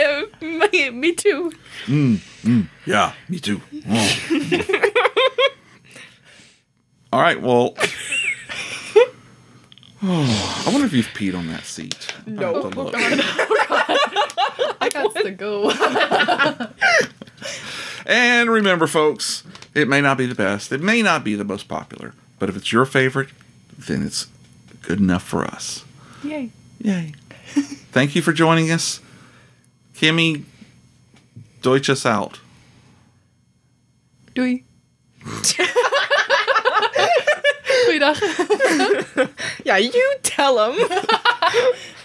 Yeah, me, me too. Mm, mm. Yeah, me too. All right, well. Oh, I wonder if you've peed on that seat. I'll No. have to look. Oh, I got to go. And remember, folks, it may not be the best, it may not be the most popular, but if it's your favorite, then it's good enough for us. Yay. Yay. Thank you for joining us. Kimmy, deutsch us out. Doei. Goeiedag. Yeah, you tell him.